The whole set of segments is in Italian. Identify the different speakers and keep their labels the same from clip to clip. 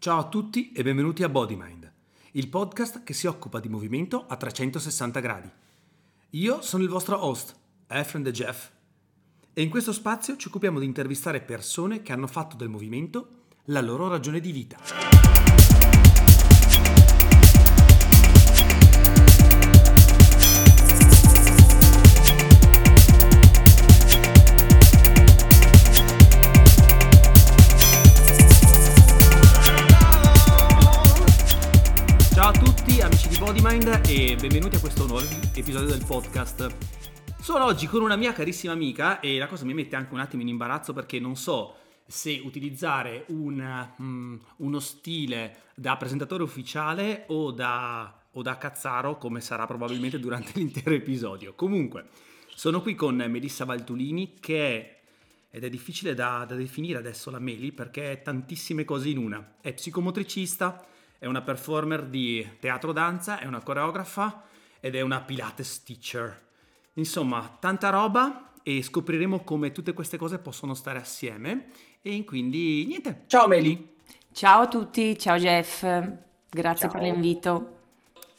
Speaker 1: Ciao a tutti e benvenuti a BodyMind, il podcast che si occupa di movimento a 360 gradi. Io sono il vostro host, Efren De Jeff, e in questo spazio ci occupiamo di intervistare persone che hanno fatto del movimento la loro ragione di vita. Amici di BodyMind e benvenuti a questo nuovo episodio del podcast. Sono oggi con una mia carissima amica e la cosa mi mette anche un attimo in imbarazzo perché non so se utilizzare un, mm, uno stile da presentatore ufficiale o da, o da cazzaro come sarà probabilmente durante l'intero episodio. Comunque, sono qui con Melissa Valtulini che è ed è difficile da, da, definire adesso la Meli perché è tantissime cose in una. È psicomotricista, è una performer di teatro danza, è una coreografa ed è una Pilates teacher. Insomma, tanta roba e scopriremo come tutte queste cose possono stare assieme e quindi niente. Ciao Meli!
Speaker 2: Ciao a tutti, ciao Jeff, grazie
Speaker 1: Ciao.
Speaker 2: per l'invito.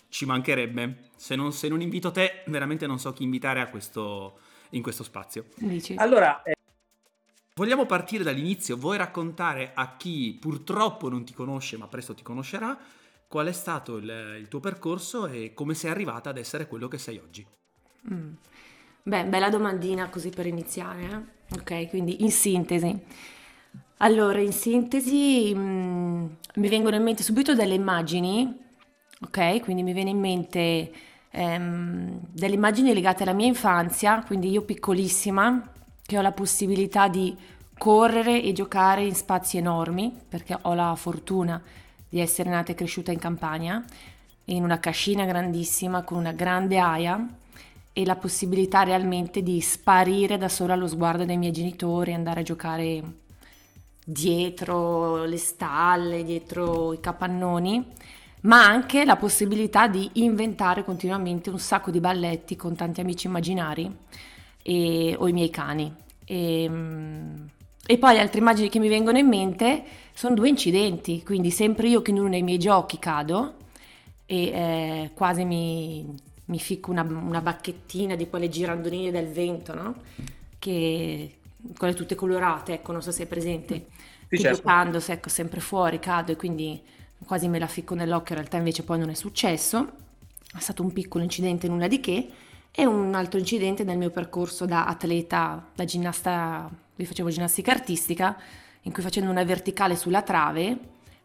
Speaker 1: Ci mancherebbe. Se non, se non invito te, veramente non so chi invitare a questo, in questo spazio.
Speaker 2: Dici?
Speaker 1: Allora, eh, vogliamo partire dall'inizio. Vuoi raccontare a chi purtroppo non ti conosce, ma presto ti conoscerà, qual è stato il, il tuo percorso e come sei arrivata ad essere quello che sei oggi?
Speaker 2: Mm. Beh, bella domandina così per iniziare. eh? Ok, quindi in sintesi. Allora, in sintesi mm, mi vengono in mente subito delle immagini, ok? Quindi mi viene in mente ehm, delle immagini legate alla mia infanzia, quindi io piccolissima, che ho la possibilità di correre e giocare in spazi enormi, perché ho la fortuna di essere nata e cresciuta in campagna, in una cascina grandissima con una grande aia e la possibilità realmente di sparire da sola allo sguardo dei miei genitori, andare a giocare dietro le stalle, dietro i capannoni, ma anche la possibilità di inventare continuamente un sacco di balletti con tanti amici immaginari e, o i miei cani. E, mm, e poi altre immagini che mi vengono in mente sono due incidenti, quindi sempre io che in uno dei miei giochi cado e eh, quasi mi, mi ficco una, una bacchettina di quelle girandoline del vento, no? Che quelle tutte colorate, ecco, non so se è presente.
Speaker 1: Sì, certo.
Speaker 2: se, ecco, sempre fuori, cado e quindi quasi me la ficco nell'occhio, in realtà invece poi non è successo. È stato un piccolo incidente, nulla di che. E un altro incidente nel mio percorso da atleta, da ginnasta, io facevo ginnastica artistica, in cui facendo una verticale sulla trave,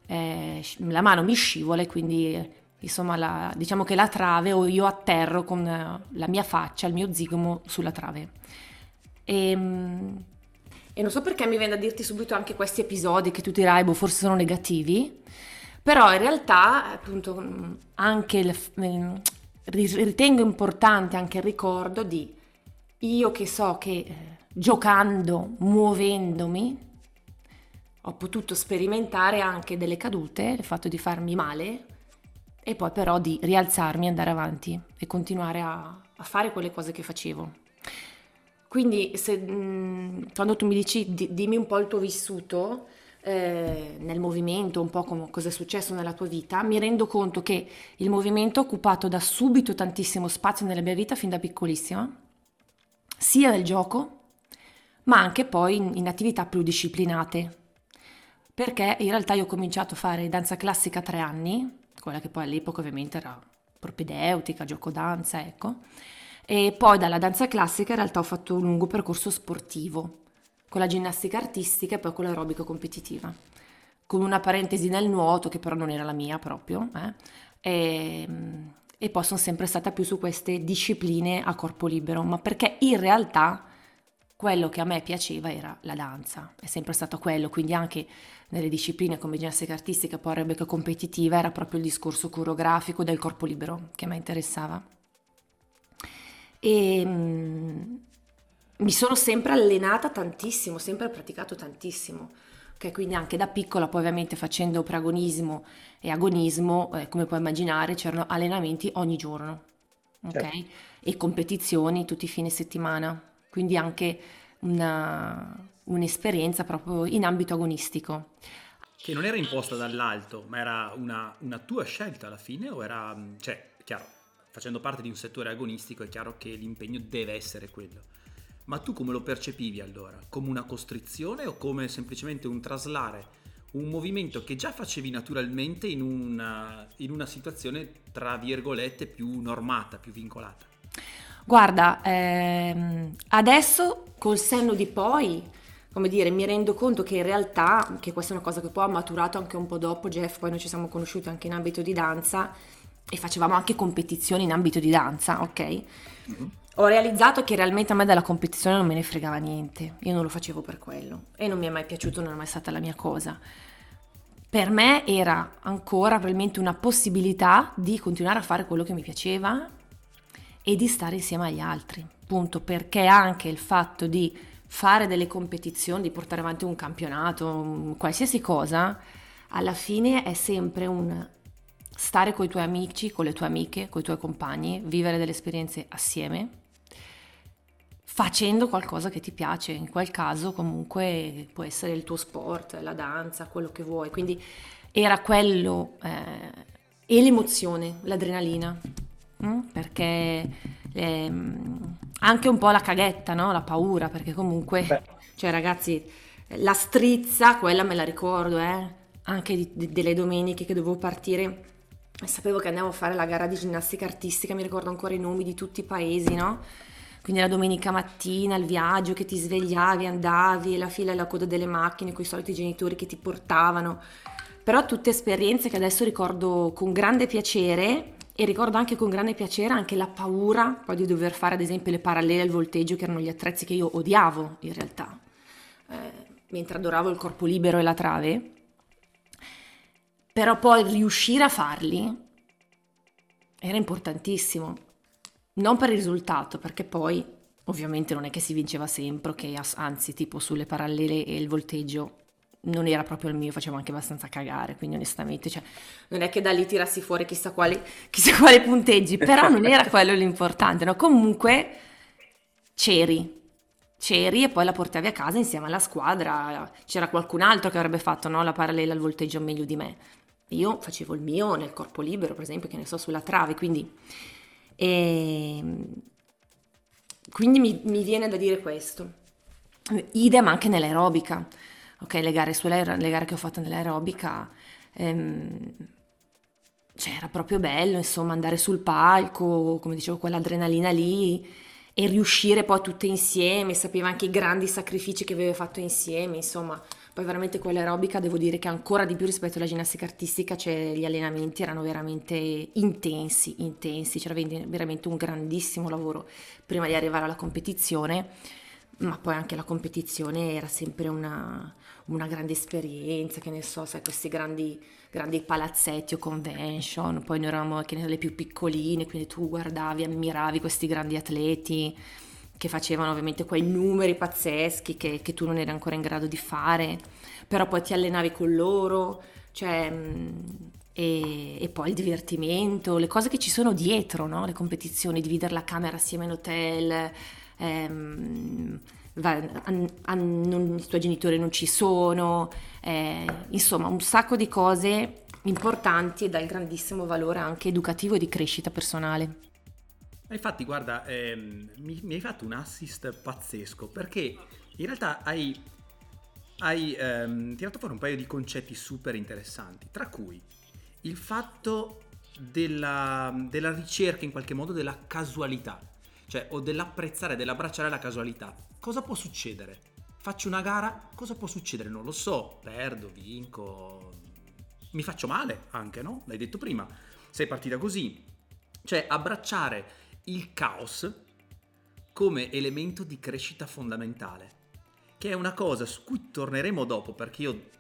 Speaker 2: eh, la mano mi scivola e quindi insomma la- diciamo che la trave o io atterro con eh, la mia faccia, il mio zigomo sulla trave. E, mm, e non so perché mi viene da dirti subito anche questi episodi che tu dirai, boh, forse sono negativi, però in realtà appunto anche il, mm, ritengo importante anche il ricordo di io che so che eh, giocando, muovendomi, ho potuto sperimentare anche delle cadute, il fatto di farmi male e poi però di rialzarmi, andare avanti e continuare a, a fare quelle cose che facevo. Quindi se, mh, quando tu mi dici di- dimmi un po' il tuo vissuto eh, nel movimento, un po' come cosa è successo nella tua vita, mi rendo conto che il movimento ha occupato da subito tantissimo spazio nella mia vita fin da piccolissima, sia nel gioco, ma anche poi in, in attività più disciplinate. Perché in realtà io ho cominciato a fare danza classica a tre anni, quella che poi all'epoca ovviamente era propedeutica, gioco danza, ecco. E poi dalla danza classica in realtà ho fatto un lungo percorso sportivo, con la ginnastica artistica e poi con l'aerobica competitiva, con una parentesi nel nuoto che però non era la mia proprio, eh. e, e poi sono sempre stata più su queste discipline a corpo libero, ma perché in realtà quello che a me piaceva era la danza, è sempre stato quello, quindi anche nelle discipline come ginnastica artistica, poi aerobica competitiva, era proprio il discorso coreografico del corpo libero che a me interessava. E mm, mi sono sempre allenata tantissimo, sempre praticato tantissimo. Ok, quindi anche da piccola, poi ovviamente facendo pragonismo e agonismo, eh, come puoi immaginare, c'erano allenamenti ogni giorno, ok?
Speaker 1: Certo.
Speaker 2: E competizioni tutti i fine settimana, quindi anche una- un'esperienza proprio in ambito agonistico.
Speaker 1: che non era imposta dall'alto, ma era una, una tua scelta alla fine o era, cioè, chiaro, facendo parte di un settore agonistico è chiaro che l'impegno deve essere quello. Ma tu come lo percepivi allora? Come una costrizione o come semplicemente un traslare un movimento che già facevi naturalmente in una, in una situazione tra virgolette più normata, più vincolata?
Speaker 2: Guarda, ehm, adesso col senno di poi, come dire, mi rendo conto che in realtà, che questa è una cosa che poi ha maturato anche un po' dopo Jeff, poi noi ci siamo conosciuti anche in ambito di danza e facevamo anche competizioni in ambito di danza, ok? Mm-hmm. Ho realizzato che realmente a me della competizione non me ne fregava niente, io non lo facevo per quello. E non mi è mai piaciuto, non è mai stata la mia cosa. Per me era ancora probabilmente una possibilità di continuare a fare quello che mi piaceva e di stare insieme agli altri. Punto, perché anche il fatto di fare delle competizioni, di portare avanti un campionato, qualsiasi cosa, alla fine è sempre un stare con i tuoi amici, con le tue amiche, con i tuoi compagni, vivere delle esperienze assieme facendo qualcosa che ti piace, in quel caso comunque può essere il tuo sport, la danza, quello che vuoi, quindi era quello eh, e l'emozione, l'adrenalina, mm? perché eh, anche un po' la caghetta, no? la paura, perché comunque, Beh. cioè ragazzi, la strizza, quella me la ricordo, eh? anche di, di, delle domeniche che dovevo partire sapevo che andavo a fare la gara di ginnastica artistica, mi ricordo ancora i nomi di tutti i paesi, no? Quindi la domenica mattina, il viaggio che ti svegliavi, andavi, la fila e la coda delle macchine con i soliti genitori che ti portavano. Però tutte esperienze che adesso ricordo con grande piacere e ricordo anche con grande piacere anche la paura poi di dover fare ad esempio le parallele al volteggio che erano gli attrezzi che io odiavo in realtà, eh, mentre adoravo il corpo libero e la trave. Però poi riuscire a farli era importantissimo non per il risultato, perché poi ovviamente non è che si vinceva sempre, che anzi tipo sulle parallele e il volteggio non era proprio il mio, facevo anche abbastanza cagare, quindi onestamente cioè, non è che da lì tirassi fuori chissà quali, chissà quali punteggi, però non era quello l'importante, no? comunque c'eri, c'eri e poi la portavi a casa insieme alla squadra, c'era qualcun altro che avrebbe fatto no, la parallela al volteggio meglio di me, io facevo il mio nel corpo libero per esempio, che ne so, sulla trave, quindi e quindi mi, mi viene da dire questo. Idem anche nell'aerobica. Ok, le gare, le gare che ho fatto nell'aerobica, ehm, cioè era proprio bello, insomma, andare sul palco, come dicevo, quell'adrenalina lì e riuscire poi tutte insieme, sapeva anche i grandi sacrifici che aveva fatto insieme, insomma, poi veramente quella aerobica devo dire che ancora di più rispetto alla ginnastica artistica, cioè gli allenamenti erano veramente intensi, intensi, c'era veramente un grandissimo lavoro prima di arrivare alla competizione, ma poi anche la competizione era sempre una, una grande esperienza, che ne so, sai, questi grandi, grandi palazzetti o convention, poi noi eravamo anche nelle più piccoline, quindi tu guardavi, ammiravi questi grandi atleti che facevano ovviamente quei numeri pazzeschi che, che, tu non eri ancora in grado di fare, però poi ti allenavi con loro, cioè, mm, e, e, poi il divertimento, le cose che ci sono dietro, no? le competizioni, dividere la camera assieme in hotel, ehm, va, a, a, non, i tuoi genitori non ci sono, eh, insomma un sacco di cose importanti e dal grandissimo valore anche educativo e di crescita personale.
Speaker 1: Infatti, guarda, ehm, mi, mi, hai fatto un assist pazzesco perché in realtà hai, hai ehm, tirato fuori un paio di concetti super interessanti, tra cui il fatto della, della ricerca in qualche modo della casualità, cioè o dell'apprezzare, dell'abbracciare la casualità. Cosa può succedere? Faccio una gara, cosa può succedere? Non lo so, perdo, vinco, mi faccio male anche, no? L'hai detto prima, sei partita così. Cioè abbracciare il caos come elemento di crescita fondamentale, che è una cosa su cui torneremo dopo perché io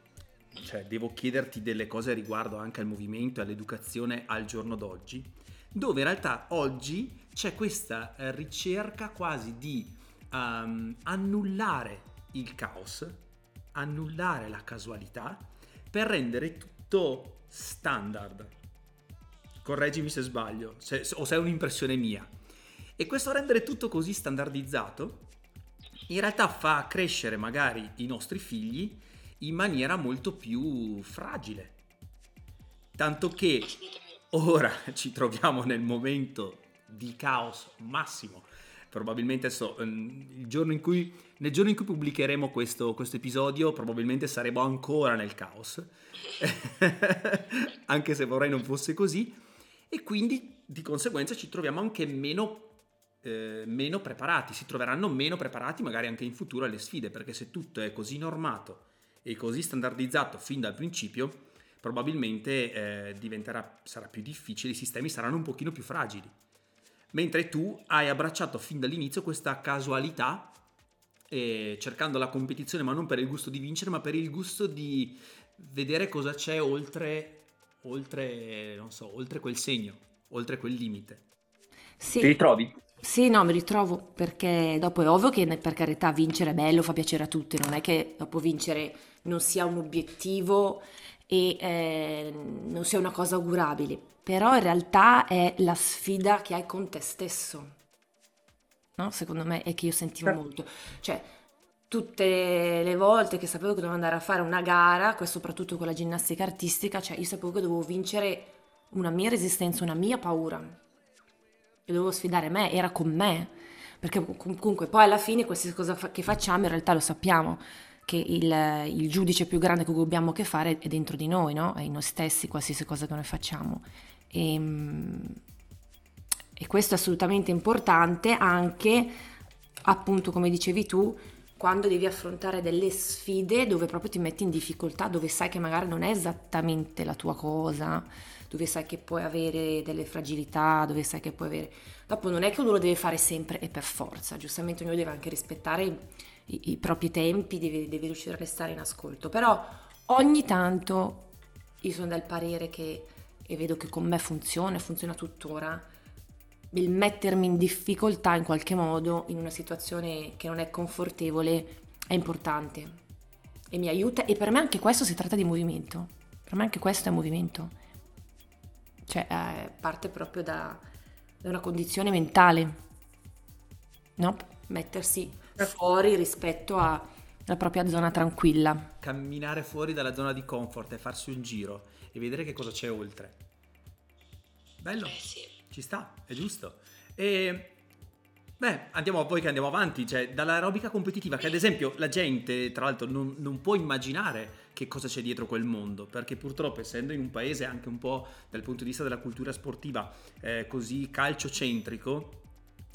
Speaker 1: cioè, devo chiederti delle cose riguardo anche al movimento e all'educazione al giorno d'oggi, dove in realtà oggi c'è questa ricerca quasi di um, annullare il caos, annullare la casualità per rendere tutto standard. Correggimi se sbaglio, se, o se è un'impressione mia. E questo rendere tutto così standardizzato in realtà fa crescere magari i nostri figli in maniera molto più fragile. Tanto che ora ci troviamo nel momento di caos massimo. Probabilmente adesso, ehm, cui, nel giorno in cui pubblicheremo questo, questo episodio, probabilmente saremo ancora nel caos, anche se vorrei non fosse così, e quindi di conseguenza ci troviamo anche meno eh, meno preparati, si troveranno meno preparati magari anche in futuro alle sfide, perché se tutto è così normato e così standardizzato fin dal principio, probabilmente eh, sarà più difficile, i sistemi saranno un pochino più fragili. Mentre tu hai abbracciato fin dall'inizio questa casualità, eh, cercando la competizione, ma non per il gusto di vincere, ma per il gusto di vedere cosa c'è oltre, oltre, non so, oltre quel segno, oltre quel limite.
Speaker 3: Sì. Ti ritrovi?
Speaker 2: Sì, no, mi ritrovo perché dopo è ovvio che per carità vincere è bello, fa piacere a tutti, non è che dopo vincere non sia un obiettivo e eh, non sia una cosa augurabile, però in realtà è la sfida che hai con te stesso, no? Secondo me è che io sentivo molto, cioè tutte le volte che sapevo che dovevo andare a fare una gara, soprattutto con la ginnastica artistica, cioè io sapevo che dovevo vincere una mia resistenza, una mia paura io dovevo sfidare me, era con me, perché comunque poi alla fine qualsiasi cosa che facciamo in realtà lo sappiamo, che il, il giudice più grande con cui abbiamo a che fare è dentro di noi, no? è in noi stessi, qualsiasi cosa che noi facciamo. E, ehm, e questo è assolutamente importante anche, appunto, come dicevi tu, quando devi affrontare delle sfide dove proprio ti metti in difficoltà, dove sai che magari non è esattamente la tua cosa dove sai che puoi avere delle fragilità, dove sai che puoi avere... Dopo non è che uno lo deve fare sempre e per forza, giustamente ognuno deve anche rispettare i, i propri tempi, deve, deve riuscire a restare in ascolto, però ogni tanto io sono del parere che, e vedo che con me funziona, funziona tuttora, il mettermi in difficoltà in qualche modo in una situazione che non è confortevole è importante e mi aiuta e per me anche questo si tratta di movimento. Per me anche questo è movimento cioè eh, parte proprio da, da, una condizione mentale, no? Mettersi fuori rispetto alla propria zona tranquilla.
Speaker 1: Camminare fuori dalla zona di comfort e farsi un giro e vedere che cosa c'è oltre. Bello, eh sì. Ci sta, è giusto. E Beh, andiamo poi che andiamo avanti, cioè dall'aerobica competitiva, che ad esempio la gente, tra l'altro, non, non, può immaginare che cosa c'è dietro quel mondo, perché purtroppo essendo in un paese anche un po' dal punto di vista della cultura sportiva eh, così calciocentrico,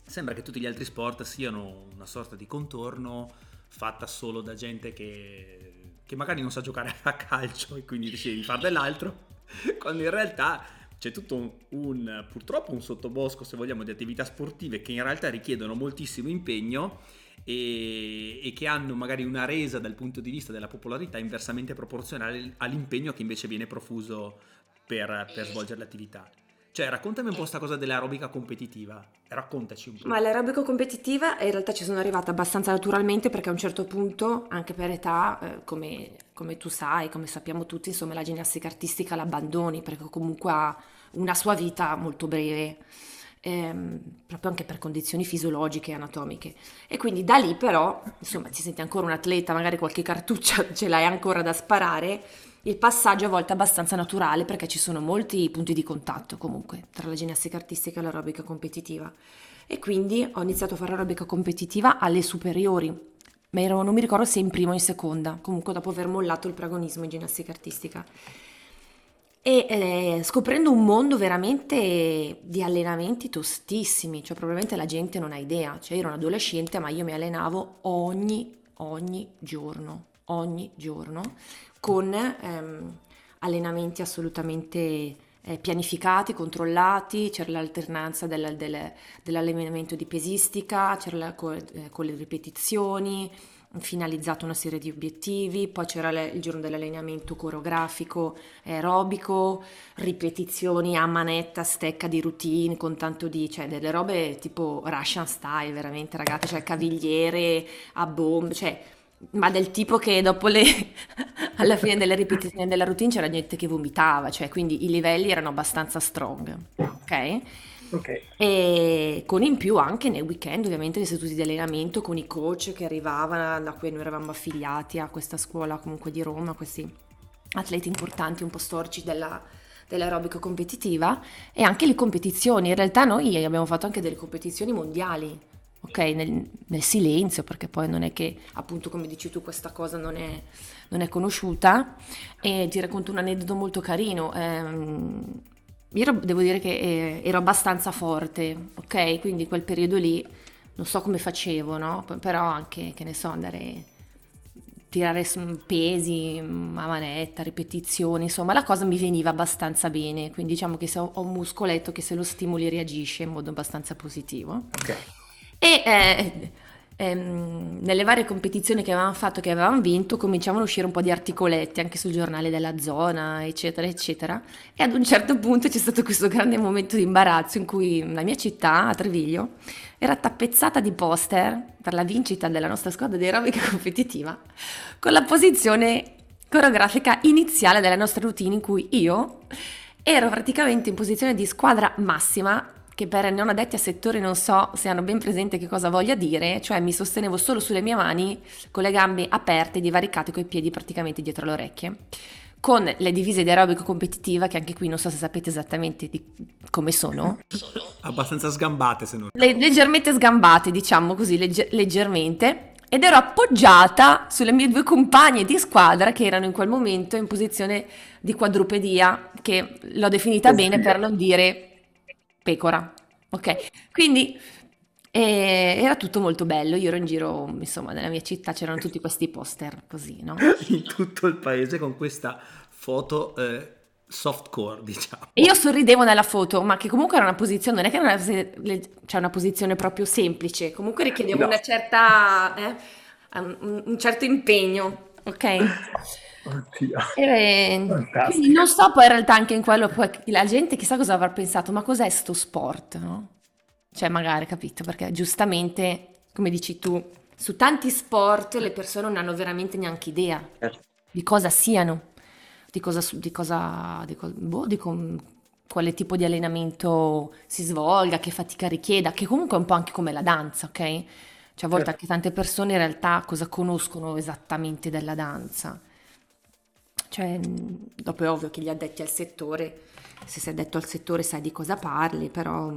Speaker 1: sembra che tutti gli altri sport siano una sorta di contorno fatta solo da gente che, che magari non sa giocare a calcio e quindi decide di fare dell'altro, quando in realtà c'è tutto un, un, purtroppo un sottobosco, se vogliamo, di attività sportive che in realtà richiedono moltissimo impegno e, e, che hanno magari una resa dal punto di vista della popolarità inversamente proporzionale all'impegno che invece viene profuso per, per svolgere l'attività. Cioè, raccontami un po' questa cosa dell'aerobica competitiva. Raccontaci un po'.
Speaker 2: Ma l'aerobica competitiva in realtà ci sono arrivata abbastanza naturalmente perché a un certo punto, anche per età, eh, come, come, tu sai, come sappiamo tutti, insomma, la ginnastica artistica l'abbandoni perché comunque ha una sua vita molto breve. Ehm, proprio anche per condizioni fisiologiche e anatomiche. E quindi da lì però, insomma, ti senti ancora un atleta, magari qualche cartuccia ce l'hai ancora da sparare, il passaggio a volte è abbastanza naturale perché ci sono molti punti di contatto comunque tra la ginnastica artistica e l'aerobica competitiva. E quindi ho iniziato a fare aerobica competitiva alle superiori, ma ero, non mi ricordo se in prima o in seconda, comunque dopo aver mollato il pragonismo in ginnastica artistica. E eh, scoprendo un mondo veramente di allenamenti tostissimi, cioè probabilmente la gente non ha idea, cioè io ero un adolescente ma io mi allenavo ogni, ogni giorno, ogni giorno con ehm, allenamenti assolutamente eh, pianificati, controllati, c'era l'alternanza del, del, dell'allenamento di pesistica, c'era la, con, eh, con le ripetizioni, finalizzato una serie di obiettivi, poi c'era il giorno dell'allenamento coreografico, aerobico, ripetizioni a manetta, stecca di routine con tanto di, cioè delle robe tipo Russian style veramente ragazzi, cioè cavigliere a bombe, cioè ma del tipo che dopo le alla fine delle ripetizioni della routine c'era gente che vomitava, cioè quindi i livelli erano abbastanza strong, ok?
Speaker 3: Ok.
Speaker 2: E con in più anche nei weekend, ovviamente, gli istituti di allenamento con i coach che arrivavano, da cui noi eravamo affiliati a questa scuola comunque di Roma, questi atleti importanti, un po' storici della, dell'aerobico competitiva e anche le competizioni. In realtà noi abbiamo fatto anche delle competizioni mondiali, ok? Nel, nel silenzio, perché poi non è che, appunto, come dici tu, questa cosa non è, non è conosciuta. E ti racconto un aneddoto molto carino. Ehm, io devo dire che eh, ero abbastanza forte, ok? Quindi quel periodo lì non so come facevo, no? Però anche, che ne so, andare tirare pesi a manetta, ripetizioni, insomma la cosa mi veniva abbastanza bene, quindi diciamo che ho un muscoletto che se lo stimoli reagisce in modo abbastanza positivo.
Speaker 3: Ok.
Speaker 2: E eh, ehm, nelle varie competizioni che avevamo fatto, che avevamo vinto, cominciavano a uscire un po' di articoletti anche sul giornale della zona, eccetera, eccetera. E ad un certo punto c'è stato questo grande momento di imbarazzo in cui la mia città, a Treviglio, era tappezzata di poster per la vincita della nostra squadra di aerobica competitiva con la posizione coreografica iniziale della nostra routine in cui io ero praticamente in posizione di squadra massima che per non addetti a settore non so se hanno ben presente che cosa voglia dire, cioè mi sostenevo solo sulle mie mani con le gambe aperte, divaricate con i piedi praticamente dietro le orecchie, con le divise di aerobico competitiva che anche qui non so se sapete esattamente di come sono.
Speaker 1: Abbastanza sgambate se non...
Speaker 2: Le, leggermente sgambate, diciamo così, legge, leggermente. Ed ero appoggiata sulle mie due compagne di squadra che erano in quel momento in posizione di quadrupedia, che l'ho definita bene per non dire pecora. Ok, quindi eh, era tutto molto bello. Io ero in giro, insomma, nella mia città c'erano tutti questi poster così, no?
Speaker 1: In tutto il paese con questa foto eh, softcore, diciamo.
Speaker 2: E io sorridevo nella foto, ma che comunque era una posizione, non è che era una, cioè una posizione proprio semplice, comunque richiedeva no. una certa, eh, un, un certo impegno, ok?
Speaker 3: Oddio.
Speaker 2: Non so poi in realtà anche in quello, poi la gente chissà cosa avrà pensato, ma cos'è sto sport, no? Cioè magari, capito, perché giustamente, come dici tu, su tanti sport le persone non hanno veramente neanche idea certo. di cosa siano, di cosa, di cosa, di, co- boh, di com- quale tipo di allenamento si svolga, che fatica richieda, che comunque è un po' anche come la danza, ok? Cioè a volte certo. anche tante persone in realtà cosa conoscono esattamente della danza cioè, dopo è ovvio che gli addetti al settore, se sei addetto al settore sai di cosa parli, però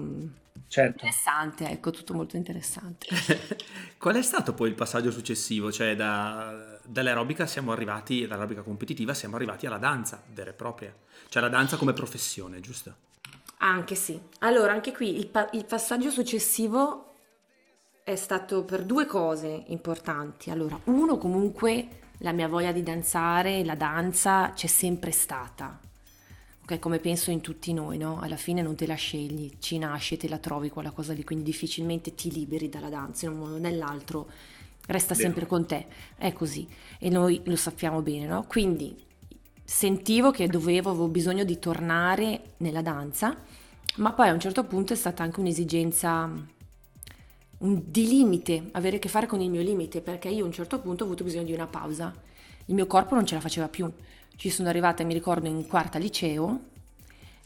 Speaker 3: certo.
Speaker 2: interessante, ecco, tutto molto interessante.
Speaker 1: Qual è stato poi il passaggio successivo? Cioè, da, dall'aerobica siamo arrivati, dall'aerobica competitiva siamo arrivati alla danza vera e propria, cioè la danza come professione, giusto?
Speaker 2: Anche sì. Allora, anche qui il, pa- il passaggio successivo è stato per due cose importanti. Allora, uno comunque la mia voglia di danzare, la danza c'è sempre stata. Ok, come penso in tutti noi, no? Alla fine non te la scegli, ci nasci e te la trovi quella cosa lì, quindi difficilmente ti liberi dalla danza in un modo o nell'altro, resta sempre con te. È così e noi lo sappiamo bene, no? Quindi sentivo che dovevo, avevo bisogno di tornare nella danza, ma poi a un certo punto è stata anche un'esigenza un, di limite, avere a che fare con il mio limite, perché io a un certo punto ho avuto bisogno di una pausa. Il mio corpo non ce la faceva più. Ci sono arrivata, mi ricordo, in quarta liceo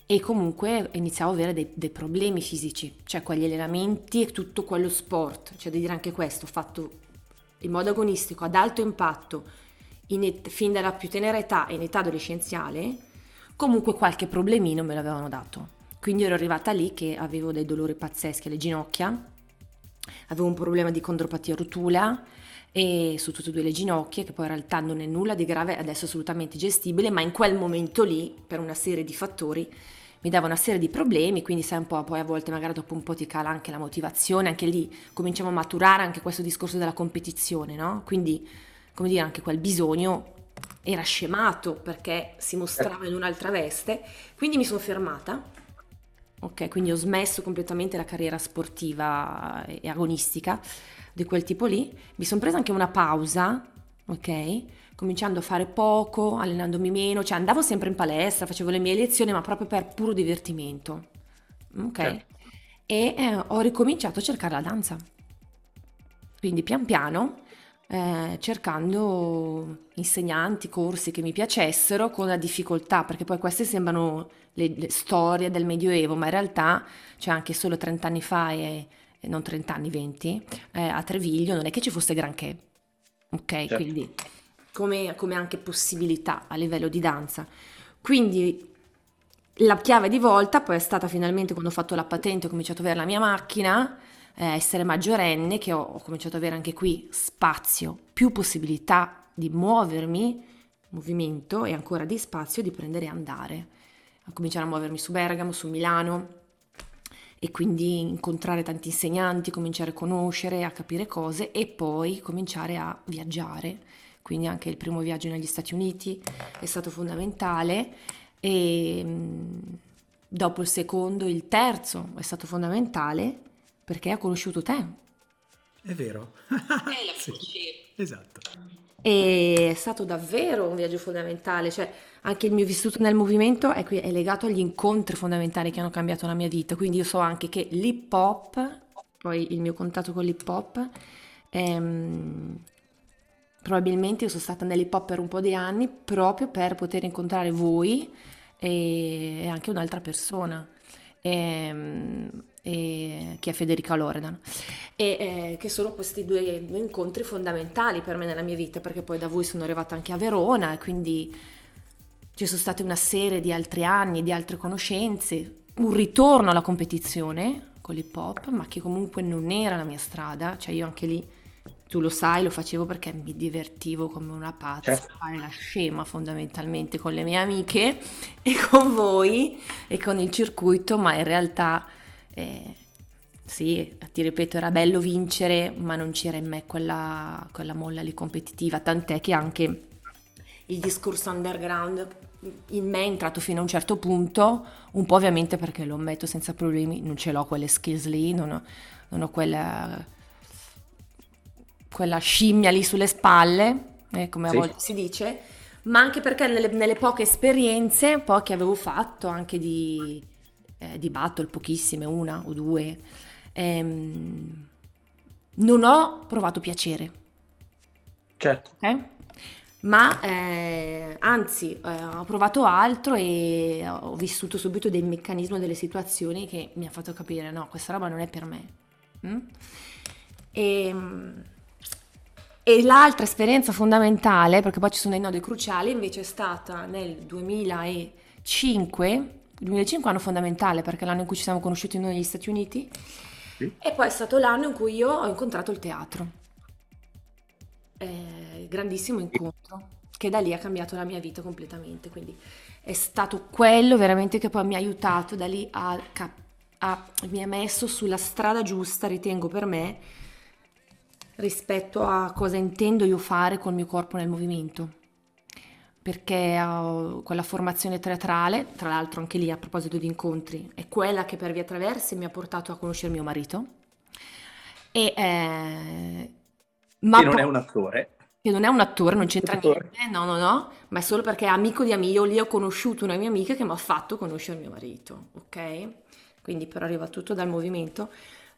Speaker 2: e comunque iniziavo ad avere dei, dei problemi fisici, cioè quegli allenamenti e tutto quello sport, cioè di dire anche questo, fatto in modo agonistico, ad alto impatto, et- fin dalla più tenera età e in età adolescenziale, comunque qualche problemino me l'avevano dato. Quindi ero arrivata lì che avevo dei dolori pazzeschi alle ginocchia, avevo un problema di condropatia rotula e su tutte e due le ginocchia, che poi in realtà non è nulla di grave, adesso assolutamente gestibile, ma in quel momento lì, per una serie di fattori, mi dava una serie di problemi, quindi sai un po', poi a volte magari dopo un po' ti cala anche la motivazione, anche lì cominciamo a maturare anche questo discorso della competizione, no? Quindi, come dire, anche quel bisogno era scemato perché si mostrava in un'altra veste, quindi mi sono fermata Ok, quindi ho smesso completamente la carriera sportiva e agonistica di quel tipo lì. Mi sono presa anche una pausa, ok? Cominciando a fare poco, allenandomi meno, cioè andavo sempre in palestra, facevo le mie lezioni, ma proprio per puro divertimento. Ok? Certo. E eh, ho ricominciato a cercare la danza. Quindi pian piano eh, cercando insegnanti, corsi che mi piacessero con la difficoltà, perché poi queste sembrano le, le storie del Medioevo, ma in realtà, cioè anche solo 30 anni fa e, e non 30 anni, 20, eh, a Treviglio non è che ci fosse granché, ok?
Speaker 3: Certo.
Speaker 2: Quindi come, come anche possibilità a livello di danza. Quindi la chiave di volta poi è stata finalmente quando ho fatto la patente, ho cominciato ad avere la mia macchina, essere maggiorenne, che ho, cominciato ad avere anche qui spazio, più possibilità di muovermi, movimento e ancora di spazio di prendere e andare. A cominciare a muovermi su Bergamo, su Milano e quindi incontrare tanti insegnanti, cominciare a conoscere, a capire cose e poi cominciare a viaggiare. Quindi anche il primo viaggio negli Stati Uniti è stato fondamentale e mh, dopo il secondo, il terzo è stato fondamentale perché ha conosciuto te.
Speaker 1: È vero.
Speaker 2: Eh, la
Speaker 1: Sì, esatto.
Speaker 2: E è stato davvero un viaggio fondamentale, cioè anche il mio vissuto nel movimento è, qui- è legato agli incontri fondamentali che hanno cambiato la mia vita, quindi io so anche che l'hip hop, poi il mio contatto con l'hip hop, ehm, probabilmente io sono stata nell'hip hop per un po' di anni proprio per poter incontrare voi e, e anche un'altra persona. ehm, e- che è Federica Loredan e eh, che sono questi due, due incontri fondamentali per me nella mia vita perché poi da voi sono arrivata anche a Verona e quindi ci sono state una serie di altri anni, di altre conoscenze, un ritorno alla competizione con l'hip hop, ma che comunque non era la mia strada, cioè io anche lì, tu lo sai, lo facevo perché mi divertivo come una pazza,
Speaker 3: Certo.
Speaker 2: a fare la scema fondamentalmente con le mie amiche e con voi e con il circuito, ma in realtà eh, sì, ti ripeto, era bello vincere, ma non c'era in me quella, quella molla lì competitiva, tant'è che anche il discorso underground in me è entrato fino a un certo punto, un po' ovviamente perché lo ammetto senza problemi, non ce l'ho quelle skills lì, non ho, non ho quella, quella scimmia lì sulle spalle, eh, come a
Speaker 3: Sì.
Speaker 2: volte si dice, ma anche perché nelle, nelle poche esperienze, poi che avevo fatto anche di, eh, di battle, pochissime, una o due, ehm, non ho provato piacere
Speaker 3: Certo.
Speaker 2: ok? Ma eh, anzi, eh, ho provato altro e ho vissuto subito dei meccanismi, delle situazioni che mi ha fatto capire, no, questa roba non è per me. Mm? E, e l'altra esperienza fondamentale, perché poi ci sono dei nodi cruciali, invece è stata nel 2005, il 2005 è un anno fondamentale perché è l'anno in cui ci siamo conosciuti noi negli Stati Uniti,
Speaker 3: Sì.
Speaker 2: e poi è stato l'anno in cui io ho incontrato il teatro. Eh, grandissimo incontro che da lì ha cambiato la mia vita completamente. Quindi è stato quello veramente che poi mi ha aiutato da lì a, a- mi ha messo sulla strada giusta, ritengo per me, rispetto a cosa intendo io fare col mio corpo nel movimento. Perché ho quella formazione teatrale, tra l'altro anche lì a proposito di incontri, è quella che per via traverse mi ha portato a conoscere mio marito. E, eh, ma
Speaker 3: Che non
Speaker 2: poi-
Speaker 3: è un attore.
Speaker 2: che non è un attore, non c'entra
Speaker 3: Attore.
Speaker 2: niente, no, no, no, ma è solo perché è amico di amici. Io lì ho conosciuto una mia amica che mi ha fatto conoscere mio marito, ok? Quindi però arriva tutto dal movimento.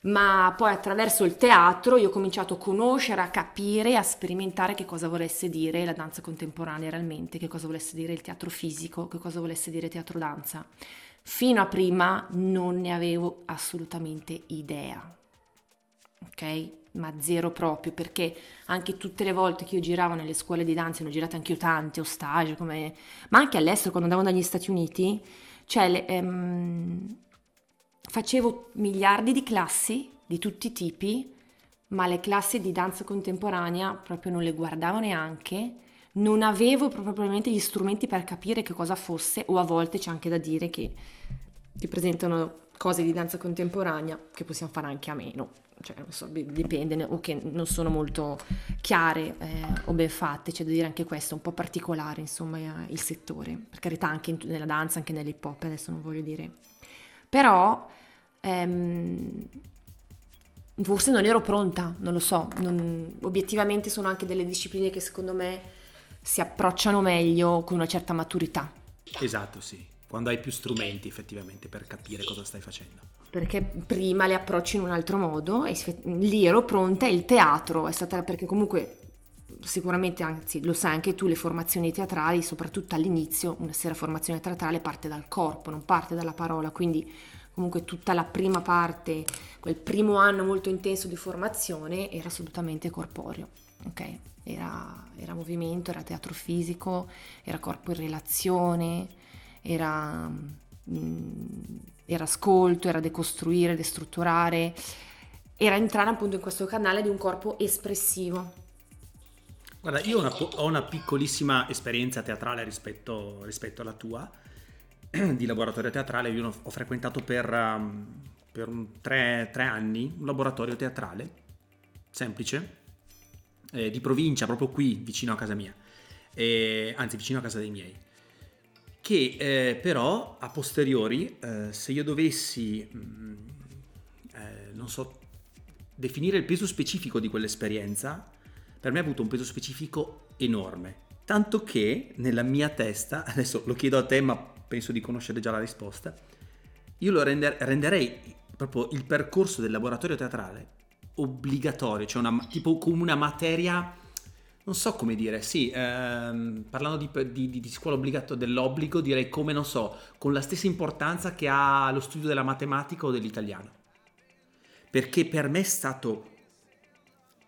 Speaker 2: Ma poi attraverso il teatro io ho cominciato a conoscere, a capire, a sperimentare che cosa volesse dire la danza contemporanea realmente, che cosa volesse dire il teatro fisico, che cosa volesse dire teatro danza. Fino a prima non ne avevo assolutamente idea ok? Ma zero proprio, perché anche tutte le volte che io giravo nelle scuole di danza, ne ho girate anche io tante, o stage, come... ma anche all'estero, quando andavo negli Stati Uniti, cioè le- ehm, facevo miliardi di classi di tutti i tipi, ma le classi di danza contemporanea proprio non le guardavo neanche, non avevo probabilmente gli strumenti per capire che cosa fosse, o a volte c'è anche da dire che ti presentano cose di danza contemporanea che possiamo fare anche a meno, cioè non so, dipende, o che non sono molto chiare eh, o ben fatte, c'è da dire anche questo, un po' particolare insomma eh, il settore, per carità anche in- nella danza, anche nell'hip hop, adesso non voglio dire, però ehm, forse non ero pronta, non lo so, non- obiettivamente sono anche delle discipline che secondo me si approcciano meglio con una certa maturità.
Speaker 1: Esatto, sì. Quando hai più strumenti effettivamente per capire cosa stai facendo.
Speaker 2: perché prima le approccio in un altro modo e lì ero pronta e il teatro è stata perché comunque sicuramente, anzi lo sai anche tu, le formazioni teatrali, soprattutto all'inizio, una sera formazione teatrale parte dal corpo, non parte dalla parola, quindi comunque tutta la prima parte, quel primo anno molto intenso di formazione era assolutamente corporeo, ok? Era, era movimento, era teatro fisico, era corpo in relazione, era, mm, era ascolto, era decostruire, destrutturare, era entrare appunto in questo canale di un corpo espressivo.
Speaker 1: Guarda, io ho una, ho una piccolissima esperienza teatrale rispetto, rispetto, alla tua, di laboratorio teatrale. Io ho frequentato per, um, per tre, tre, anni un laboratorio teatrale, semplice, eh, di provincia, proprio qui, vicino a casa mia, eh, anzi vicino a casa dei miei che eh, però a posteriori, eh, se io dovessi, mh, mm, eh, non so, definire il peso specifico di quell'esperienza, per me ha avuto un peso specifico enorme. Tanto che nella mia testa, adesso lo chiedo a te, ma penso di conoscere già la risposta, io lo render, renderei proprio il percorso del laboratorio teatrale obbligatorio, cioè una, tipo come una materia non so come dire, sì, ehm, parlando di, di, di, scuola obbligato dell'obbligo, direi come, non so, con la stessa importanza che ha lo studio della matematica o dell'italiano. Perché per me è stato,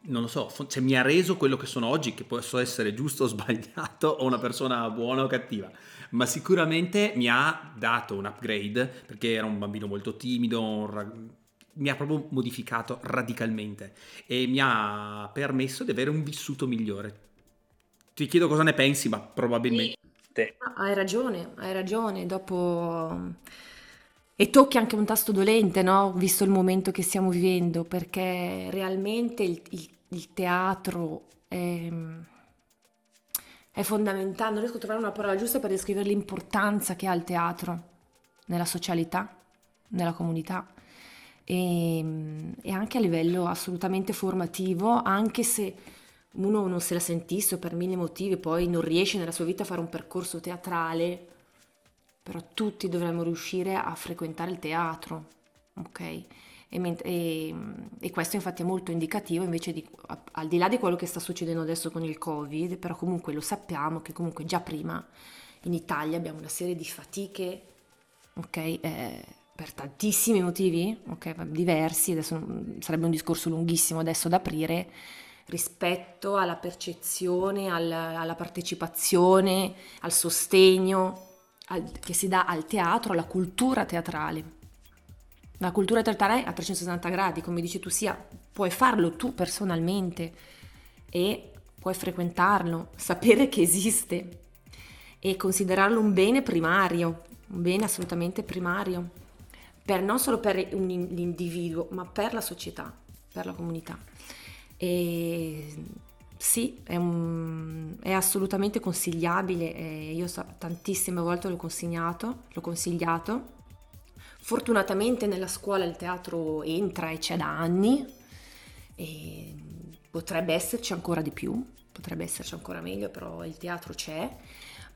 Speaker 1: non lo so, cioè mi ha reso quello che sono oggi, che posso essere giusto o sbagliato, o una persona buona o cattiva, ma sicuramente mi ha dato un upgrade, perché era un bambino molto timido, un, mi ha proprio modificato radicalmente e mi ha permesso di avere un vissuto migliore. Ti chiedo cosa ne pensi, ma probabilmente...
Speaker 2: Sì. Hai ragione, hai ragione. Dopo... E tocchi anche un tasto dolente, no? Visto il momento che stiamo vivendo, perché realmente il, il, il teatro è, è fondamentale. Non riesco a trovare una parola giusta per descrivere l'importanza che ha il teatro nella socialità, nella comunità e, ehm, e anche a livello assolutamente formativo, anche se uno non se la sentisse o per mille motivi poi non riesce nella sua vita a fare un percorso teatrale, però tutti dovremmo riuscire a frequentare il teatro, ok? E, e, e, questo infatti è molto indicativo invece di, al di là di quello che sta succedendo adesso con il covid, però comunque lo sappiamo che comunque già prima in Italia abbiamo una serie di fatiche, ok? Eh, per tantissimi motivi, ok, diversi, adesso sarebbe un discorso lunghissimo adesso da aprire, rispetto alla percezione, al, alla partecipazione, al sostegno che si dà al teatro, alla cultura teatrale. La cultura teatrale a 360 gradi, come dici tu sia, puoi farlo tu personalmente e puoi frequentarlo, sapere che esiste e considerarlo un bene primario, un bene assolutamente primario per, non solo per l'individuo, ma per la società, per la comunità. E sì, è, un, è assolutamente consigliabile, io so, tantissime volte l'ho consigliato, l'ho consigliato. Fortunatamente nella scuola il teatro entra e c'è da anni e potrebbe esserci ancora di più, potrebbe esserci ancora meglio, però il teatro c'è.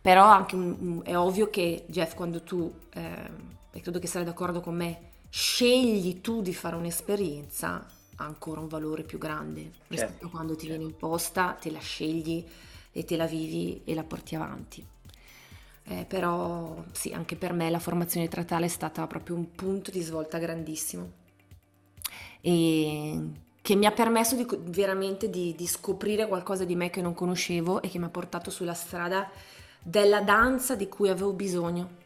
Speaker 2: Però anche è ovvio che Jeff quando tu eh, e credo che sarai d'accordo con me, scegli tu di fare un'esperienza, ha ancora un valore più grande rispetto certo, a quando ti certo. viene imposta, te la scegli e te la vivi e la porti avanti. Eh, però sì, anche per me la formazione teatrale è stata proprio un punto di svolta grandissimo e che mi ha permesso di, veramente di, di scoprire qualcosa di me che non conoscevo e che mi ha portato sulla strada della danza di cui avevo bisogno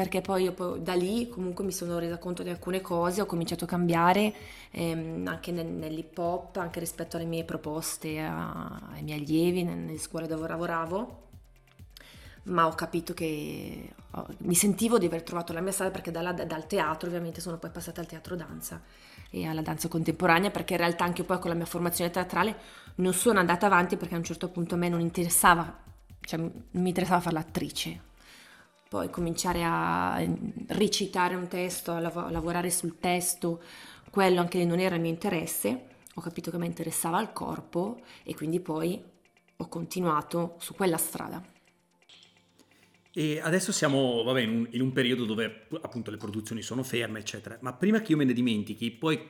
Speaker 2: perché poi io poi da lì comunque mi sono resa conto di alcune cose, ho cominciato a cambiare ehm, anche nel, nell'hip hop, anche rispetto alle mie proposte a, ai miei allievi nelle scuole dove lavoravo, ma ho capito che oh, mi sentivo di aver trovato la mia strada perché dalla, dal teatro ovviamente sono poi passata al teatro danza e alla danza contemporanea perché in realtà anche poi con la mia formazione teatrale non sono andata avanti perché a un certo punto a me non interessava, cioè mi interessava fare l'attrice, poi cominciare a recitare un testo, a lav- lavorare sul testo, quello anche non era il mio interesse, ho capito che mi interessava il corpo e quindi poi ho continuato su quella strada.
Speaker 1: E adesso siamo vabbè, in, un, in, un, periodo dove appunto le produzioni sono ferme, eccetera. Ma prima che io me ne dimentichi, poi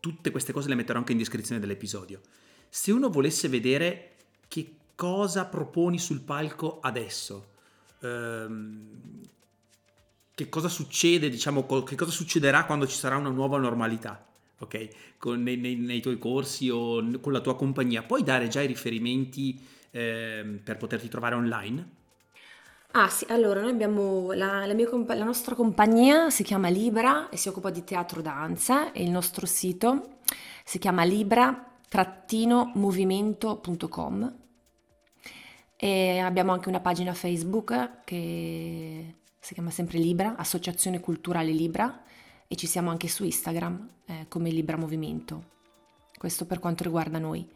Speaker 1: tutte queste cose le metterò anche in descrizione dell'episodio. se uno volesse vedere che cosa proponi sul palco adesso, ehm, che cosa succede, diciamo, che cosa succederà quando ci sarà una nuova normalità, ok? Con, nei, nei, tuoi corsi o con la tua compagnia, puoi dare già i riferimenti eh, per poterti trovare online?
Speaker 2: Ah sì, allora noi abbiamo la, la compa- la nostra compagnia si chiama Libra e si occupa di teatro danza e il nostro sito si chiama libra-movimento.com e abbiamo anche una pagina Facebook che si chiama sempre Libra, Associazione Culturale Libra e ci siamo anche su Instagram eh, come Libra Movimento. Questo per quanto riguarda noi.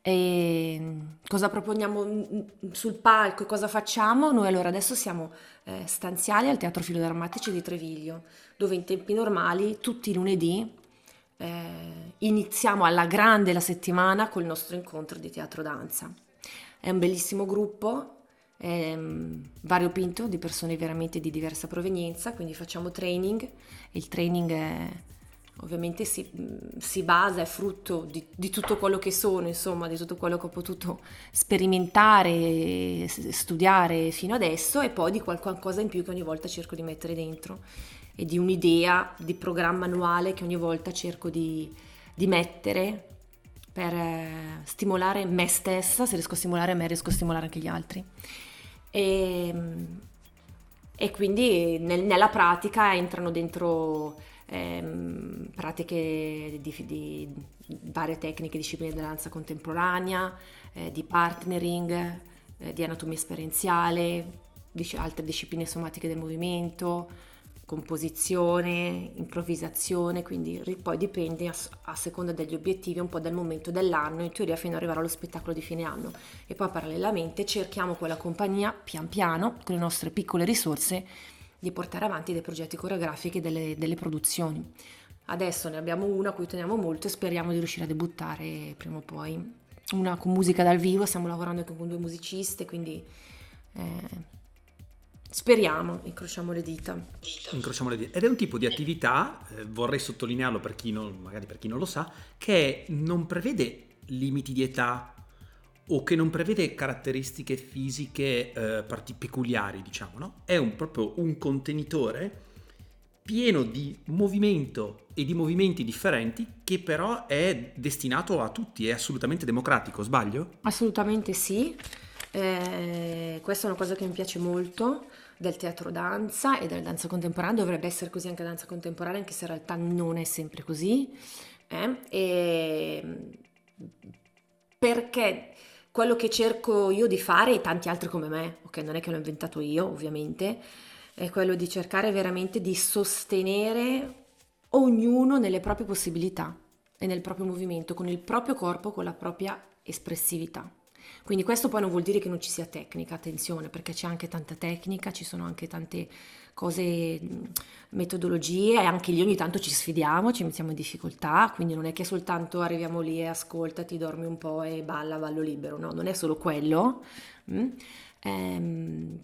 Speaker 2: E cosa proponiamo sul palco e cosa facciamo? Noi allora adesso siamo eh, stanziali al Teatro Filodrammatici di Treviglio, dove in tempi normali tutti i lunedì eh, iniziamo alla grande la settimana col nostro incontro di teatro danza. È un bellissimo gruppo, ehm, variopinto di persone veramente di diversa provenienza, quindi facciamo training. Il training è, ovviamente si, si, basa, è frutto di, di, tutto quello che sono, insomma, di tutto quello che ho potuto sperimentare, studiare fino adesso e poi di qualcosa in più che ogni volta cerco di mettere dentro e di un'idea di programma annuale che ogni volta cerco di, di mettere per eh, stimolare me stessa, se riesco a stimolare me riesco a stimolare anche gli altri. E, e quindi nel, nella pratica entrano dentro ehm, pratiche di, di, varie tecniche, discipline della danza contemporanea, eh, di partnering, eh, di anatomia esperienziale, di altre discipline somatiche del movimento, composizione, improvvisazione, quindi poi dipende a, a, seconda degli obiettivi un po' dal momento dell'anno, in teoria fino ad arrivare allo spettacolo di fine anno e poi parallelamente cerchiamo con la compagnia pian piano, con le nostre piccole risorse, di portare avanti dei progetti coreografici e delle, delle produzioni. Adesso ne abbiamo una a cui teniamo molto e speriamo di riuscire a debuttare prima o poi. Una con musica dal vivo, stiamo lavorando anche con due musiciste, quindi eh, Speriamo, incrociamo le dita.
Speaker 1: Incrociamo le dita. Ed è un tipo di attività, eh, vorrei sottolinearlo per chi non, magari per chi non lo sa, che non prevede limiti di età o che non prevede caratteristiche fisiche eh, peculiari, diciamo, no? È un, proprio un contenitore pieno di movimento e di movimenti differenti che però è destinato a tutti, è assolutamente democratico, sbaglio?
Speaker 2: Assolutamente sì. Eh, questa è una cosa che mi piace molto del teatro danza e della danza contemporanea, dovrebbe essere così anche la danza contemporanea, anche se in realtà non è sempre così. Eh? E perché quello che cerco io di fare e tanti altri come me, ok, non è che l'ho inventato io ovviamente, è quello di cercare veramente di sostenere ognuno nelle proprie possibilità e nel proprio movimento, con il proprio corpo, con la propria espressività. Quindi questo poi non vuol dire che non ci sia tecnica, attenzione, perché c'è anche tanta tecnica, ci sono anche tante cose, metodologie e anche lì ogni tanto ci sfidiamo, ci mettiamo in difficoltà, quindi non è che soltanto arriviamo lì e ascoltati, dormi un po' e balla, ballo libero, no, non è solo quello. Mm? Ehm,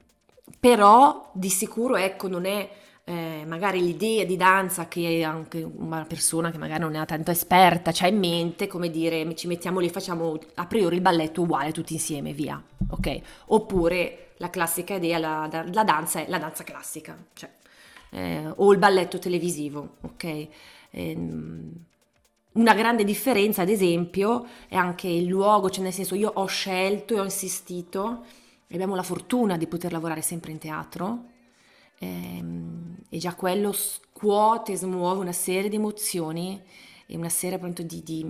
Speaker 2: però di sicuro ecco non è eh, magari l'idea di danza che anche una persona che magari non è tanto esperta c'ha in mente, come dire, ci mettiamo lì, facciamo a priori il balletto uguale tutti insieme, via, ok? Oppure la classica idea, la, la danza è la danza classica, cioè, eh, o il balletto televisivo, ok? Ehm, una grande differenza, ad esempio, è anche il luogo, cioè nel senso io ho scelto e ho insistito, abbiamo la fortuna di poter lavorare sempre in teatro, e già quello scuote, smuove una serie di emozioni e una serie appunto di, di,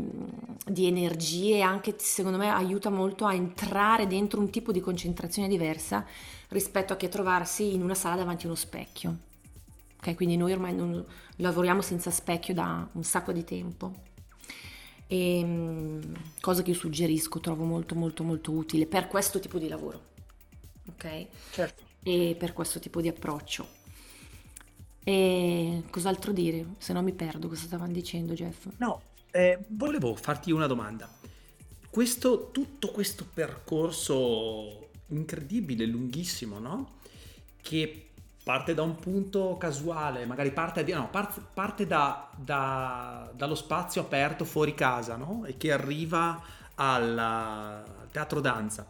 Speaker 2: di energie anche secondo me aiuta molto a entrare dentro un tipo di concentrazione diversa rispetto a che trovarsi in una sala davanti a uno specchio. Ok, quindi noi ormai non lavoriamo senza specchio da un sacco di tempo. E, ehm, cosa che io suggerisco, trovo molto molto molto utile per questo tipo di lavoro. Ok?
Speaker 3: Certo
Speaker 2: e per questo tipo di approccio. E cos'altro dire? Se no mi perdo cosa stavano dicendo Jeff.
Speaker 1: No, eh, volevo farti una domanda. Questo, tutto questo percorso incredibile, lunghissimo, no? Che parte da un punto casuale, magari parte, no, parte, parte da, da, dallo spazio aperto fuori casa, no? E che arriva al teatro danza,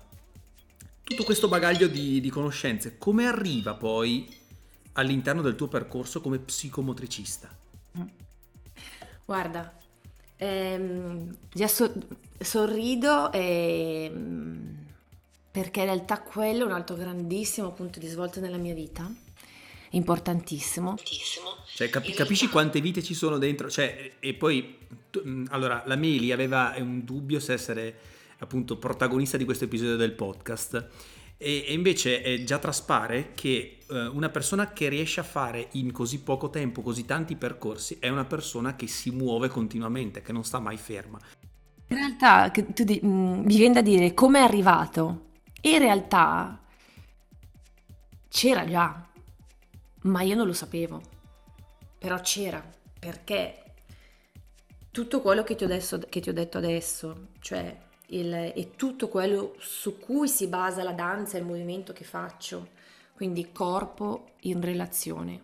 Speaker 1: tutto questo bagaglio di, di conoscenze, come arriva poi all'interno del tuo percorso come psicomotricista?
Speaker 2: Guarda, ehm, già so- sorrido ehm, perché in realtà quello è un altro grandissimo punto di svolta nella mia vita, importantissimo.
Speaker 1: Cioè, capi- capisci quante vite ci sono dentro? Cioè, e poi, tu- mh, allora, la Meli aveva un dubbio se essere appunto protagonista di questo episodio del podcast. E, invece è già traspare che eh, una persona che riesce a fare in così poco tempo così tanti percorsi è una persona che si muove continuamente, che non sta mai ferma.
Speaker 2: In realtà tu di- mm, mi viene da dire come è arrivato. In realtà c'era già, ma io non lo sapevo. Però c'era, perché tutto quello che ti ho, adesso- che ti ho detto adesso, cioè il, è tutto quello su cui si basa la danza e il movimento che faccio. Quindi corpo in relazione,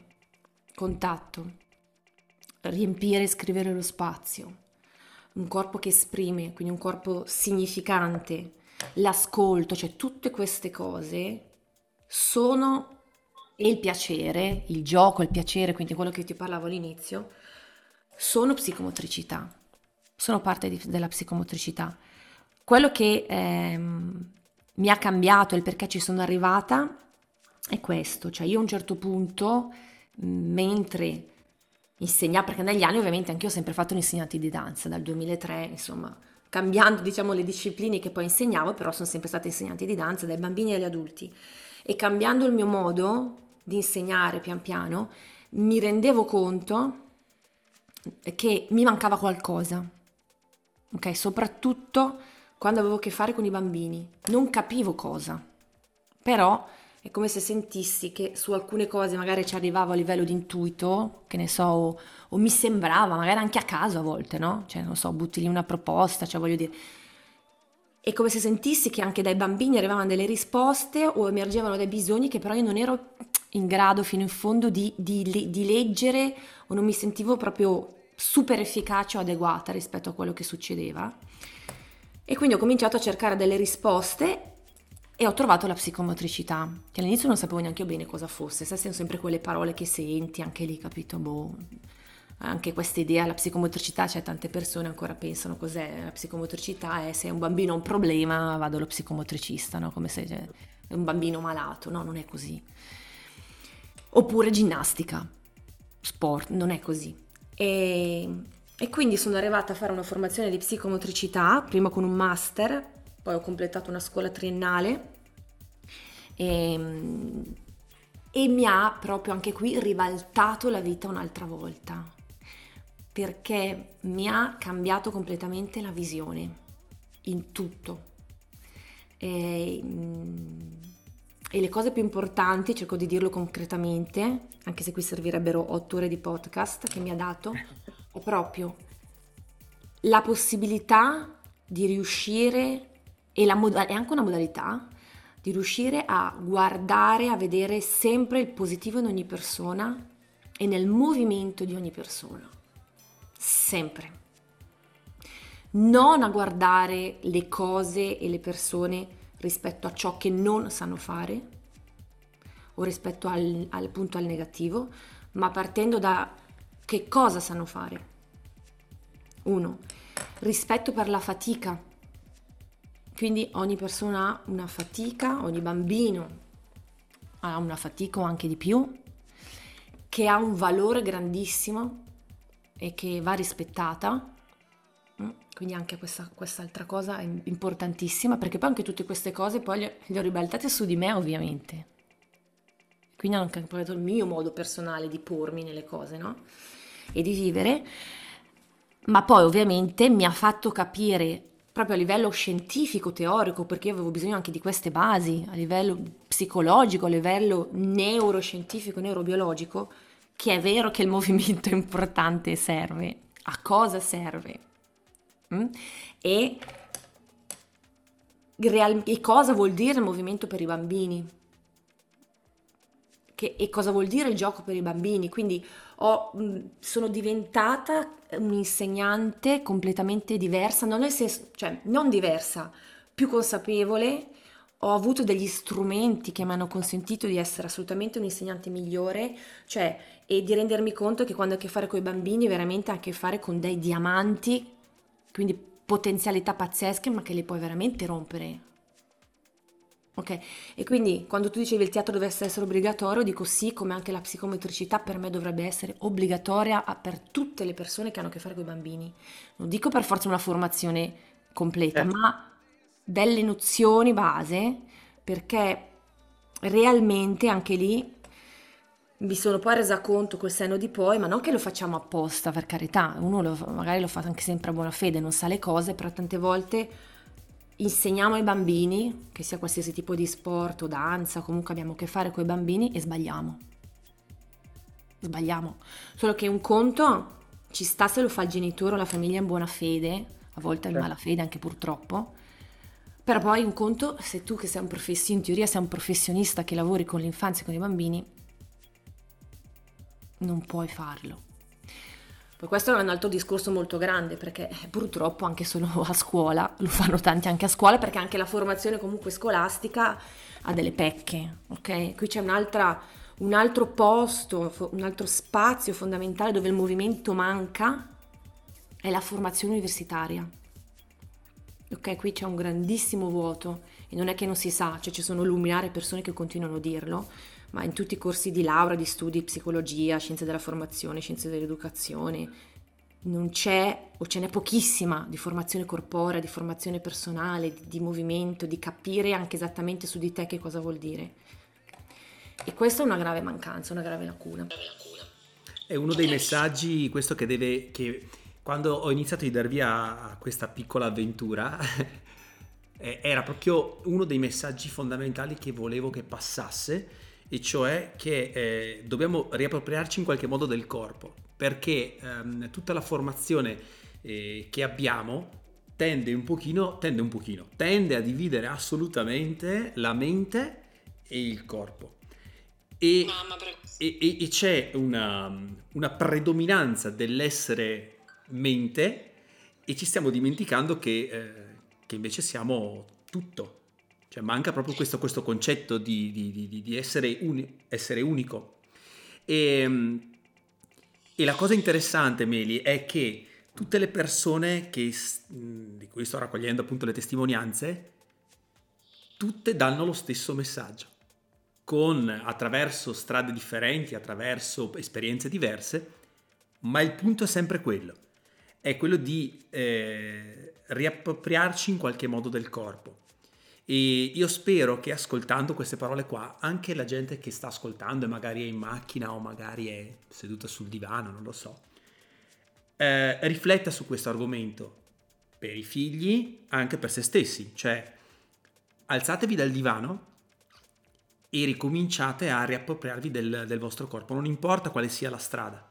Speaker 2: contatto, riempire e scrivere lo spazio, un corpo che esprime, quindi un corpo significante, l'ascolto, cioè tutte queste cose sono e il piacere, il gioco, il piacere, quindi quello che ti parlavo all'inizio, sono psicomotricità, sono parte di- della psicomotricità. Quello che ehm, mi ha cambiato e il perché ci sono arrivata è questo, cioè io a un certo punto, mentre insegnavo, perché negli anni ovviamente anche io ho sempre fatto l'insegnante di danza, dal 2003, insomma, cambiando diciamo le discipline che poi insegnavo, però sono sempre stata insegnante di danza dai bambini agli adulti e cambiando il mio modo di insegnare pian piano, mi rendevo conto che mi mancava qualcosa, ok? Soprattutto quando avevo a che fare con i bambini, non capivo cosa, però è come se sentissi che su alcune cose magari ci arrivavo a livello di intuito, che ne so, o, o mi sembrava, magari anche a caso a volte, no? Cioè, non so, butti lì una proposta, cioè voglio dire... È come se sentissi che anche dai bambini arrivavano delle risposte o emergevano dei bisogni che però io non ero in grado fino in fondo di, di di leggere o non mi sentivo proprio super efficace o adeguata rispetto a quello che succedeva. E quindi ho cominciato a cercare delle risposte e ho trovato la psicomotricità, che all'inizio non sapevo neanche io bene cosa fosse, sai, sono sempre quelle parole che senti, anche lì, capito? Boh, anche questa idea, la psicomotricità, cioè tante persone ancora pensano cos'è la psicomotricità, è se un bambino ha un problema vado allo psicomotricista, no? Come se cioè, è un bambino malato, no, non è così. Oppure ginnastica, sport, non è così. E, e quindi sono arrivata a fare una formazione di psicomotricità, prima con un master, poi ho completato una scuola triennale e, e mi ha proprio anche qui ribaltato la vita un'altra volta perché mi ha cambiato completamente la visione in tutto. E, mm, e le cose più importanti, cerco di dirlo concretamente, anche se qui servirebbero otto ore di podcast che mi ha dato, è proprio la possibilità di riuscire, e la moda- è anche una modalità, di riuscire a guardare, a vedere sempre il positivo in ogni persona e nel movimento di ogni persona. Sempre. Non a guardare le cose e le persone rispetto a ciò che non sanno fare o rispetto al, al punto al negativo, ma partendo da che cosa sanno fare. Uno, rispetto per la fatica. Quindi ogni persona ha una fatica, ogni bambino ha una fatica o anche di più, che ha un valore grandissimo e che va rispettata. Mm, Quindi anche questa, quest'altra cosa è importantissima, perché poi anche tutte queste cose poi le, ho ribaltate su di me ovviamente. Quindi hanno anche cambiato il mio modo personale di pormi nelle cose, no? E di vivere. Ma poi ovviamente mi ha fatto capire proprio a livello scientifico, teorico, perché io avevo bisogno anche di queste basi, a livello psicologico, a livello neuroscientifico, neurobiologico, che è vero che il movimento è importante e serve. A cosa serve? Mm? E, real- e cosa vuol dire il movimento per i bambini? che, e cosa vuol dire il gioco per i bambini. Quindi ho, sono diventata un'insegnante completamente diversa, non nel senso, cioè non diversa, più consapevole. Ho avuto degli strumenti che mi hanno consentito di essere assolutamente un insegnante migliore, cioè e di rendermi conto che quando hai a che fare con i bambini veramente hai a che fare con dei diamanti, quindi potenzialità pazzesche, ma che li puoi veramente rompere. Ok? E quindi quando tu dicevi il teatro dovesse essere obbligatorio, dico sì, come anche la psicometricità per me dovrebbe essere obbligatoria per tutte le persone che hanno a che fare con i bambini. Non dico per forza una formazione completa, eh. ma delle nozioni base, perché realmente anche lì mi sono poi resa conto col senno di poi, ma non che lo facciamo apposta, per carità, uno lo, magari lo fa anche sempre a buona fede, non sa le cose, però tante volte insegniamo ai bambini, che sia qualsiasi tipo di sport o danza, comunque abbiamo a che fare con i bambini e sbagliamo. Sbagliamo. Solo che un conto ci sta se lo fa il genitore o la famiglia in buona fede, a volte in malafede anche purtroppo, però poi un conto se tu che sei un professionista, in teoria sei un professionista che lavori con l'infanzia e con i bambini, non puoi farlo. Poi questo è un altro discorso molto grande perché eh, purtroppo anche solo a scuola, lo fanno tanti anche a scuola perché anche la formazione comunque scolastica ha delle pecche, ok? Qui c'è un'altra, un altro posto, un altro spazio fondamentale dove il movimento manca, è la formazione universitaria. Ok, qui c'è un grandissimo vuoto e non è che non si sa, cioè ci sono luminare persone che continuano a dirlo, ma in tutti i corsi di laurea, di studi, psicologia, scienze della formazione, scienze dell'educazione, non c'è o ce n'è pochissima di formazione corporea, di formazione personale, di, di, movimento, di capire anche esattamente su di te che cosa vuol dire. E questa è una grave mancanza, una grave lacuna.
Speaker 1: È uno dei messaggi, questo che deve, che quando ho iniziato a dar via a questa piccola avventura, era proprio uno dei messaggi fondamentali che volevo che passasse e cioè che eh, dobbiamo riappropriarci in qualche modo del corpo, perché ehm, tutta la formazione eh, che abbiamo tende un pochino, tende un pochino, tende a dividere assolutamente la mente e il corpo. E, e, e, e c'è una, una predominanza dell'essere mente e ci stiamo dimenticando che, eh, che invece siamo tutto, cioè manca proprio questo, questo concetto di, di, di, di essere, uni, essere, unico. E, ehm, e, la cosa interessante, Meli, è che tutte le persone che, di cui sto raccogliendo appunto le testimonianze, tutte danno lo stesso messaggio, con, attraverso strade differenti, attraverso esperienze diverse, ma il punto è sempre quello, è quello di eh, riappropriarci in qualche modo del corpo e io spero che ascoltando queste parole qua, anche la gente che sta ascoltando e magari è in macchina o magari è seduta sul divano, non lo so, eh, rifletta su questo argomento per i figli, anche per se stessi. Cioè, alzatevi dal divano e ricominciate a riappropriarvi del, del vostro corpo, non importa quale sia la strada.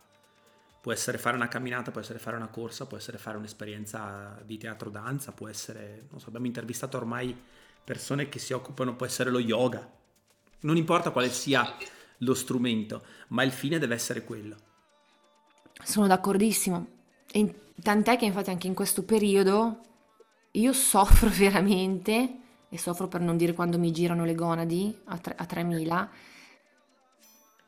Speaker 1: Può essere fare una camminata, può essere fare una corsa, può essere fare un'esperienza di teatro danza, può essere, non so, abbiamo intervistato ormai persone che si occupano, può essere lo yoga, non importa quale sia lo strumento, ma il fine deve essere quello.
Speaker 2: Sono d'accordissimo. E tant'è che infatti anche in questo periodo io soffro veramente, e soffro per non dire quando mi girano le gonadi a, tre, a 3000,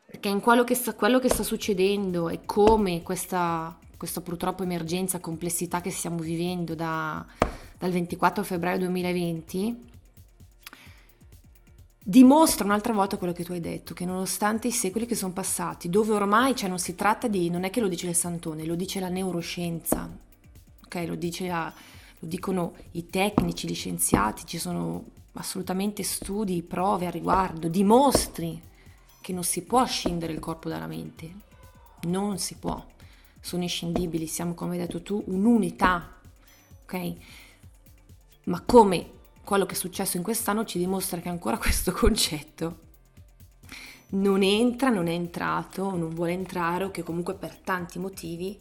Speaker 2: perché in quello che sta, quello che sta succedendo e come questa, questa purtroppo emergenza, complessità che stiamo vivendo da, dal 24 febbraio 2020, dimostra un'altra volta quello che tu hai detto, che nonostante i secoli che sono passati, dove ormai cioè, non si tratta di, non è che lo dice il Santone, lo dice la neuroscienza, ok? Lo, la, lo dicono i tecnici, gli scienziati, ci sono assolutamente studi, prove a riguardo, dimostri che non si può scindere il corpo dalla mente, non si può, sono inscindibili, siamo come hai detto tu un'unità, ok? Ma come quello che è successo in quest'anno ci dimostra che ancora questo concetto non entra, non è entrato, non vuole entrare o che comunque per tanti motivi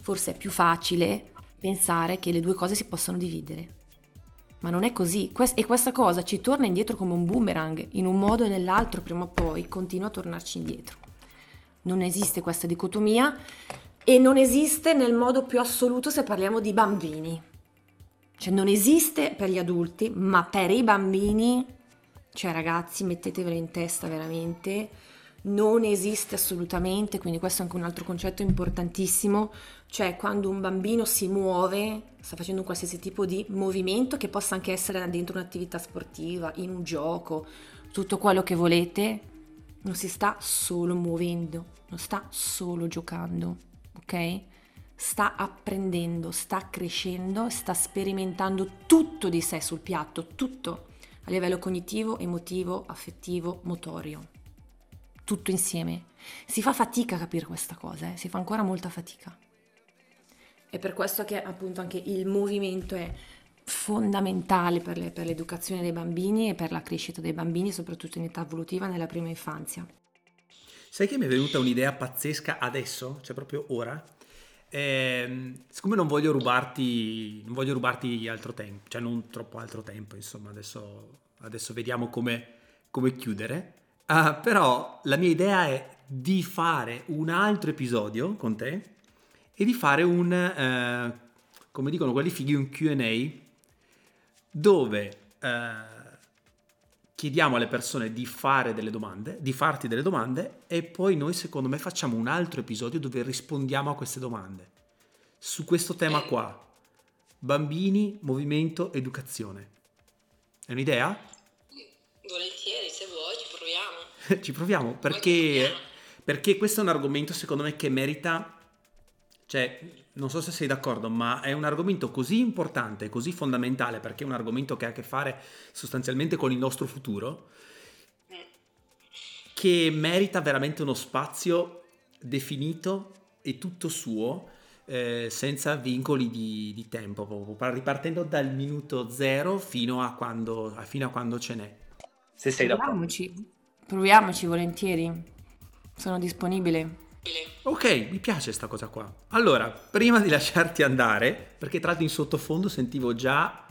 Speaker 2: forse è più facile pensare che le due cose si possano dividere. Ma non è così. E questa cosa ci torna indietro come un boomerang, in un modo o nell'altro, prima o poi continua a tornarci indietro. Non esiste questa dicotomia e non esiste nel modo più assoluto se parliamo di bambini. Cioè non esiste per gli adulti, ma per i bambini, cioè ragazzi, mettetevelo in testa veramente, non esiste assolutamente, quindi questo è anche un altro concetto importantissimo, cioè quando un bambino si muove, sta facendo un qualsiasi tipo di movimento che possa anche essere dentro un'attività sportiva, in un gioco, tutto quello che volete, non si sta solo muovendo, non sta solo giocando, ok? Sta apprendendo, sta crescendo, sta sperimentando tutto di sé sul piatto, tutto a livello cognitivo, emotivo, affettivo, motorio tutto insieme. Si fa fatica a capire questa cosa, eh? si fa ancora molta fatica. È per questo che appunto anche il movimento è fondamentale per, le, per l'educazione dei bambini e per la crescita dei bambini, soprattutto in età evolutiva nella prima infanzia.
Speaker 1: Sai che mi è venuta un'idea pazzesca adesso, cioè proprio ora? Eh, siccome non voglio rubarti, non voglio rubarti altro tempo, cioè non troppo altro tempo, insomma, adesso, adesso vediamo come, come chiudere. Uh, però la mia idea è di fare un altro episodio con te e di fare un, uh, come dicono quelli fighi, un QA dove uh, chiediamo alle persone di fare delle domande, di farti delle domande e poi noi secondo me facciamo un altro episodio dove rispondiamo a queste domande su questo tema qua. Bambini, movimento, educazione. È un'idea?
Speaker 4: Volentieri, se vuoi, ci proviamo.
Speaker 1: ci proviamo perché, perché questo è un argomento secondo me che merita, cioè non so se sei d'accordo, ma è un argomento così importante, così fondamentale perché è un argomento che ha a che fare sostanzialmente con il nostro futuro, che merita veramente uno spazio definito e tutto suo. Eh, senza vincoli di, di tempo, proprio, ripartendo dal minuto zero fino a quando, fino a quando ce n'è.
Speaker 3: Se sei d'accordo.
Speaker 2: Proviamoci, proviamoci volentieri. Sono disponibile.
Speaker 1: Ok, mi piace questa cosa qua. Allora, prima di lasciarti andare, perché tra l'altro in sottofondo sentivo già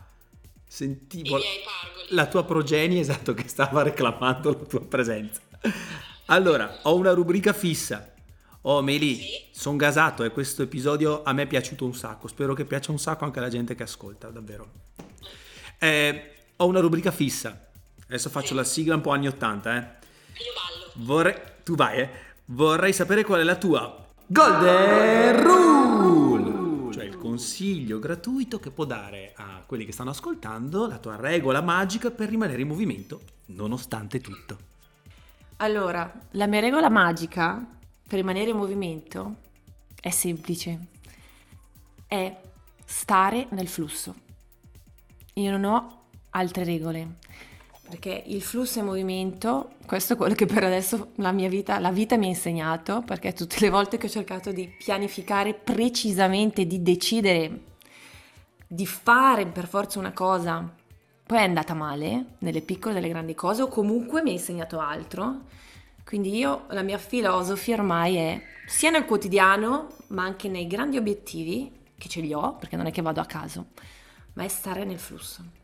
Speaker 1: sentivo la tua progenie, esatto, che stava reclamando la tua presenza. Allora, ho una rubrica fissa. Oh Meli,
Speaker 4: Sì?
Speaker 1: sono gasato e questo episodio a me è piaciuto un sacco. Spero che piaccia un sacco anche alla gente che ascolta, davvero. Eh, ho una rubrica fissa. Adesso faccio la sigla un po' anni 80, eh.
Speaker 4: Io ballo.
Speaker 1: Vorrei... Tu vai, eh. Vorrei sapere qual è la tua Golden Rule! Cioè il consiglio gratuito che può dare a quelli che stanno ascoltando la tua regola magica per rimanere in movimento, nonostante tutto.
Speaker 2: Allora, la mia regola magica per rimanere in movimento è semplice. È stare nel flusso. Io non ho altre regole. Perché il flusso è movimento, questo è quello che per adesso la mia vita, la vita mi ha insegnato, perché tutte le volte che ho cercato di pianificare precisamente, di decidere di fare per forza una cosa, poi è andata male, nelle piccole nelle grandi cose, o comunque mi ha insegnato altro. Quindi io, la mia filosofia ormai è, sia nel quotidiano, ma anche nei grandi obiettivi, che ce li ho, perché non è che vado a caso, ma è stare nel flusso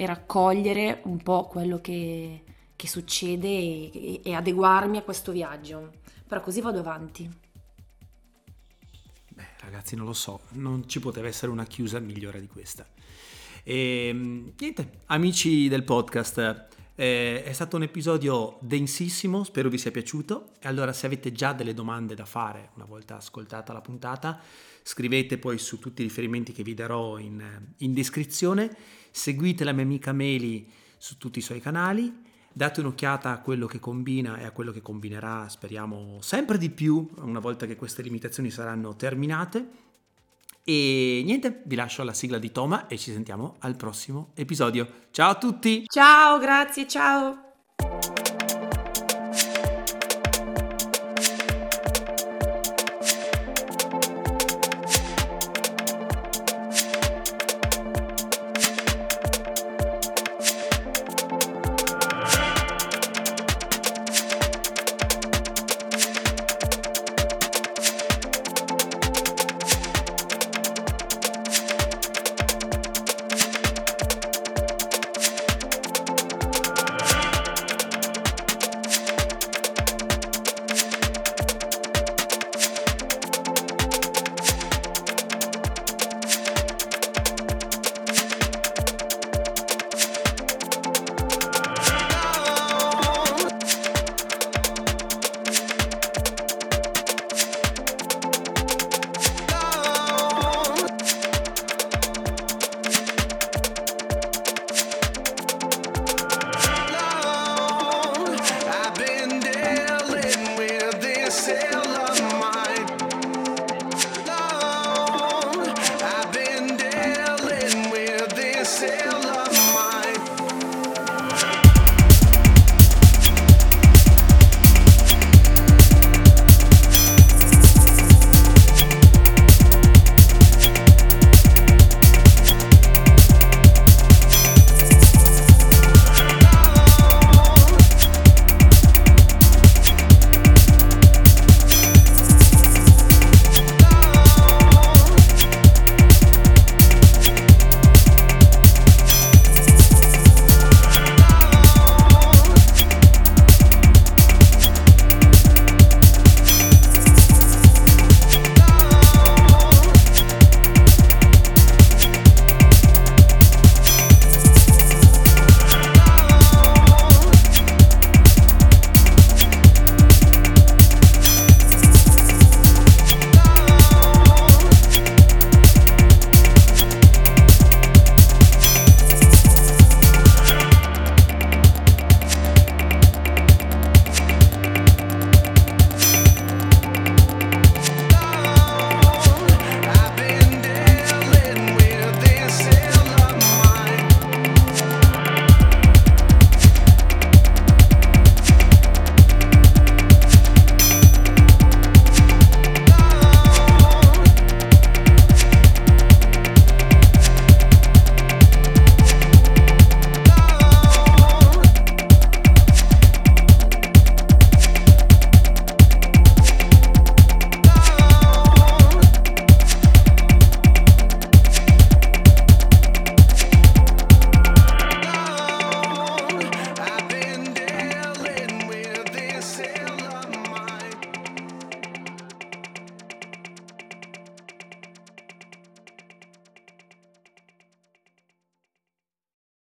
Speaker 2: e raccogliere un po' quello che, che succede e, e adeguarmi a questo viaggio. Però così vado avanti.
Speaker 1: Beh, ragazzi, non lo so, non ci poteva essere una chiusa migliore di questa. E niente, amici del podcast, eh, è stato un episodio densissimo, spero vi sia piaciuto. E allora, se avete già delle domande da fare una volta ascoltata la puntata, scrivete poi su tutti i riferimenti che vi darò in, in descrizione. Seguite la mia amica Meli su tutti i suoi canali. Date un'occhiata a quello che combina e a quello che combinerà, speriamo sempre di più, una volta che queste limitazioni saranno terminate. E niente, vi lascio alla sigla di Toma e ci sentiamo al prossimo episodio. Ciao a tutti!
Speaker 2: Ciao, grazie, ciao!